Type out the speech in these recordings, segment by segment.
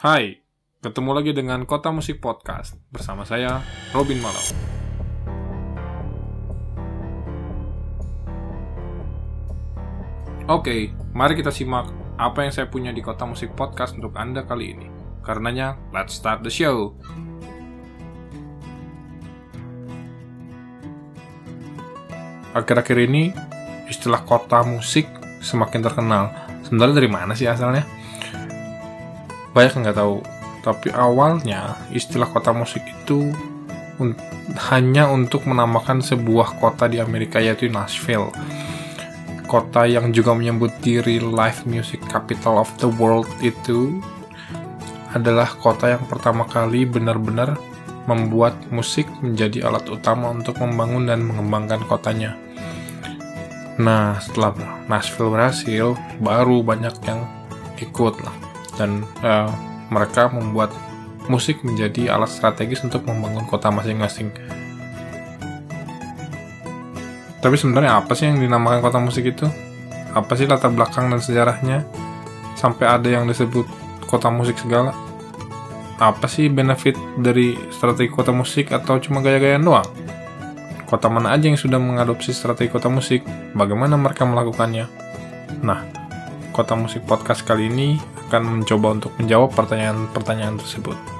Hai, ketemu lagi dengan Kota Musik Podcast bersama saya, Robin Malau. Oke, mari kita simak apa yang saya punya di Kota Musik Podcast untuk Anda kali ini. Karenanya, let's start the show! Akhir-akhir ini, istilah kota musik semakin terkenal. Sebenarnya dari mana sih asalnya? Banyak yang nggak tahu. Tapi awalnya, istilah kota musik itu un hanya untuk menamakan sebuah kota di Amerika yaitu Nashville. Kota yang juga menyebut diri live music capital of the world itu adalah kota yang pertama kali benar-benar membuat musik menjadi alat utama untuk membangun dan mengembangkan kotanya. Nah, setelah Nashville berhasil, baru banyak yang ikut lah. Dan uh, mereka membuat musik menjadi alat strategis untuk membangun kota masing-masing. Tapi sebenarnya apa sih yang dinamakan kota musik itu? Apa sih latar belakang dan sejarahnya? Sampai ada yang disebut kota musik segala? Apa sih benefit dari strategi kota musik atau cuma gaya-gayaan doang? Kota mana aja yang sudah mengadopsi strategi kota musik? Bagaimana mereka melakukannya? Nah, Kota Musik Podcast kali ini akan mencoba untuk menjawab pertanyaan-pertanyaan tersebut.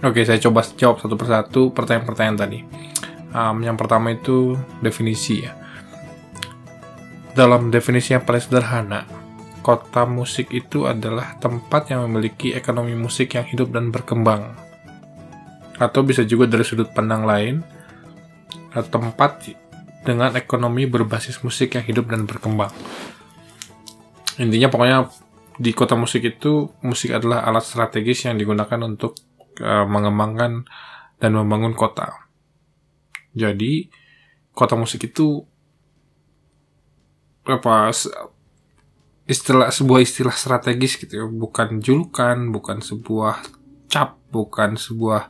Oke, saya coba jawab satu persatu pertanyaan-pertanyaan tadi. Um, yang pertama itu definisi ya. Dalam definisi yang paling sederhana, kota musik itu adalah tempat yang memiliki ekonomi musik yang hidup dan berkembang. Atau bisa juga dari sudut pandang lain, eh, tempat dengan ekonomi berbasis musik yang hidup dan berkembang. Intinya pokoknya di kota musik itu musik adalah alat strategis yang digunakan untuk uh, mengembangkan dan membangun kota. Jadi kota musik itu apa istilah sebuah istilah strategis gitu ya, bukan julukan, bukan sebuah cap, bukan sebuah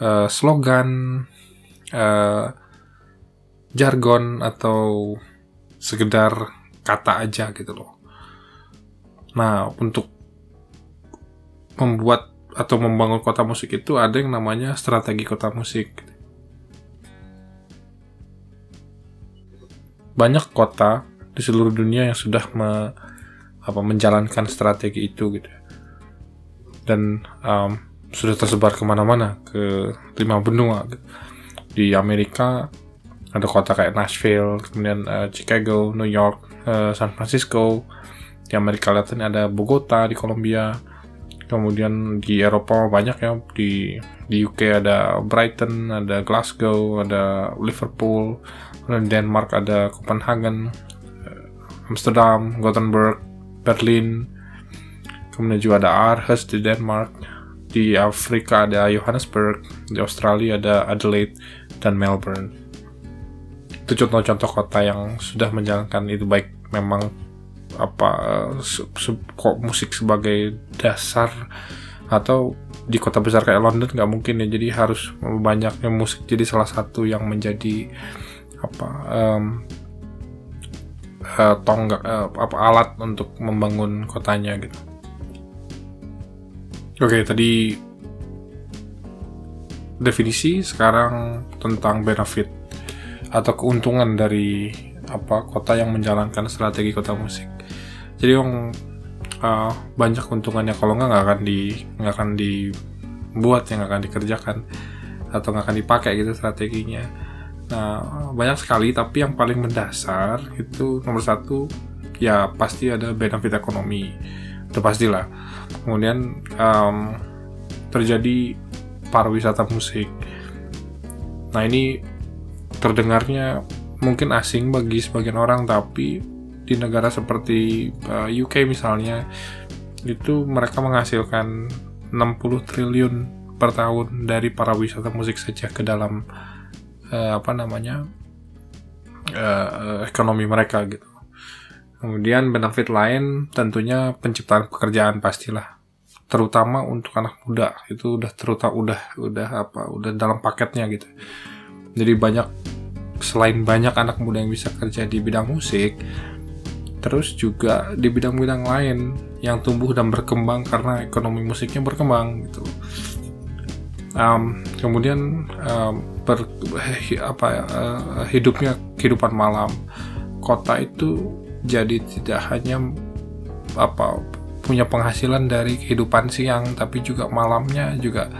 uh, slogan, uh, jargon atau sekedar kata aja gitu loh. Nah, untuk membuat atau membangun kota musik itu ada yang namanya strategi kota musik. Banyak kota di seluruh dunia yang sudah me, apa, menjalankan strategi itu gitu. Dan um, sudah tersebar ke mana-mana ke lima benua. Gitu. Di Amerika ada kota kayak Nashville, kemudian uh, Chicago, New York, uh, San Francisco. Di Amerika Latin ada Bogota di Kolombia kemudian di Eropa banyak ya di di UK ada Brighton ada Glasgow ada Liverpool di Denmark ada Copenhagen eh, Amsterdam Gothenburg Berlin. Kemudian juga ada Aarhus di Denmark di Afrika ada Johannesburg di Australia ada Adelaide dan Melbourne. Itu contoh-contoh kota yang sudah menjalankan itu baik memang apa se, se, kok musik sebagai dasar atau di kota besar kayak London nggak mungkin ya jadi harus banyaknya musik jadi salah satu yang menjadi apa um, uh, tonggak uh, apa alat untuk membangun kotanya gitu. Oke okay, tadi definisi sekarang tentang benefit atau keuntungan dari apa kota yang menjalankan strategi kota musik. Jadi yang uh, banyak keuntungannya kalau nggak nggak akan di nggak akan dibuat yang akan dikerjakan atau nggak akan dipakai gitu strateginya. Nah banyak sekali tapi yang paling mendasar itu nomor satu ya pasti ada benefit ekonomi. Itu pastilah. Kemudian um, terjadi pariwisata musik. Nah ini terdengarnya mungkin asing bagi sebagian orang tapi di negara seperti eh, UK misalnya itu mereka menghasilkan 60 triliun per tahun dari para wisata musik saja ke dalam uh, apa namanya uh, ekonomi mereka gitu. Kemudian benefit lain tentunya penciptaan pekerjaan pastilah, terutama untuk anak muda itu udah terutama udah udah apa udah dalam paketnya gitu. Jadi banyak selain banyak anak muda yang bisa kerja di bidang musik, terus juga di bidang-bidang lain yang tumbuh dan berkembang karena ekonomi musiknya berkembang gitu. Um, kemudian um, ber, apa uh, hidupnya kehidupan malam kota itu jadi tidak hanya apa punya penghasilan dari kehidupan siang tapi juga malamnya juga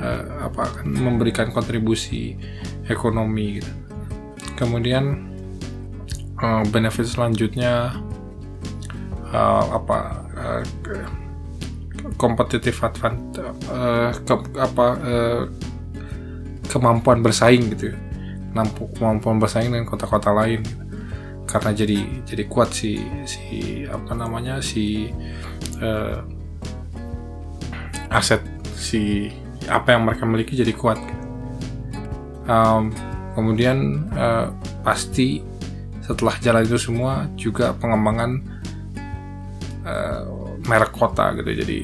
uh, apa memberikan kontribusi ekonomi gitu. Kemudian uh, benefit selanjutnya uh, apa uh, kompetitif advantage uh, ke, apa uh, kemampuan bersaing gitu kemampuan bersaing dengan kota-kota lain. Karena jadi jadi kuat si si apa namanya si uh, aset si apa yang mereka miliki jadi kuat. Um, kemudian uh, pasti setelah jalan itu semua juga pengembangan uh, merek kota gitu. Jadi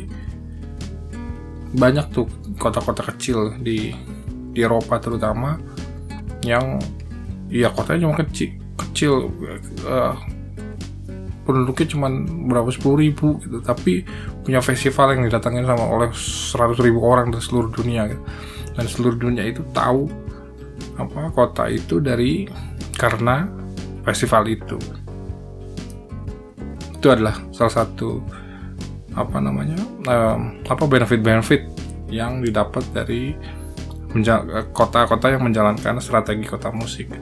banyak tuh kota-kota kecil di di Eropa terutama yang ya kotanya cuma kecil kecil. Uh, penduduknya cuma berapa sepuluh ribu gitu. Tapi punya festival yang didatangin sama oleh seratus ribu orang dari seluruh dunia gitu. dan seluruh dunia itu tahu apa kota itu dari karena festival itu itu adalah salah satu apa namanya um, apa benefit benefit yang didapat dari kota-kota yang menjalankan strategi kota musik.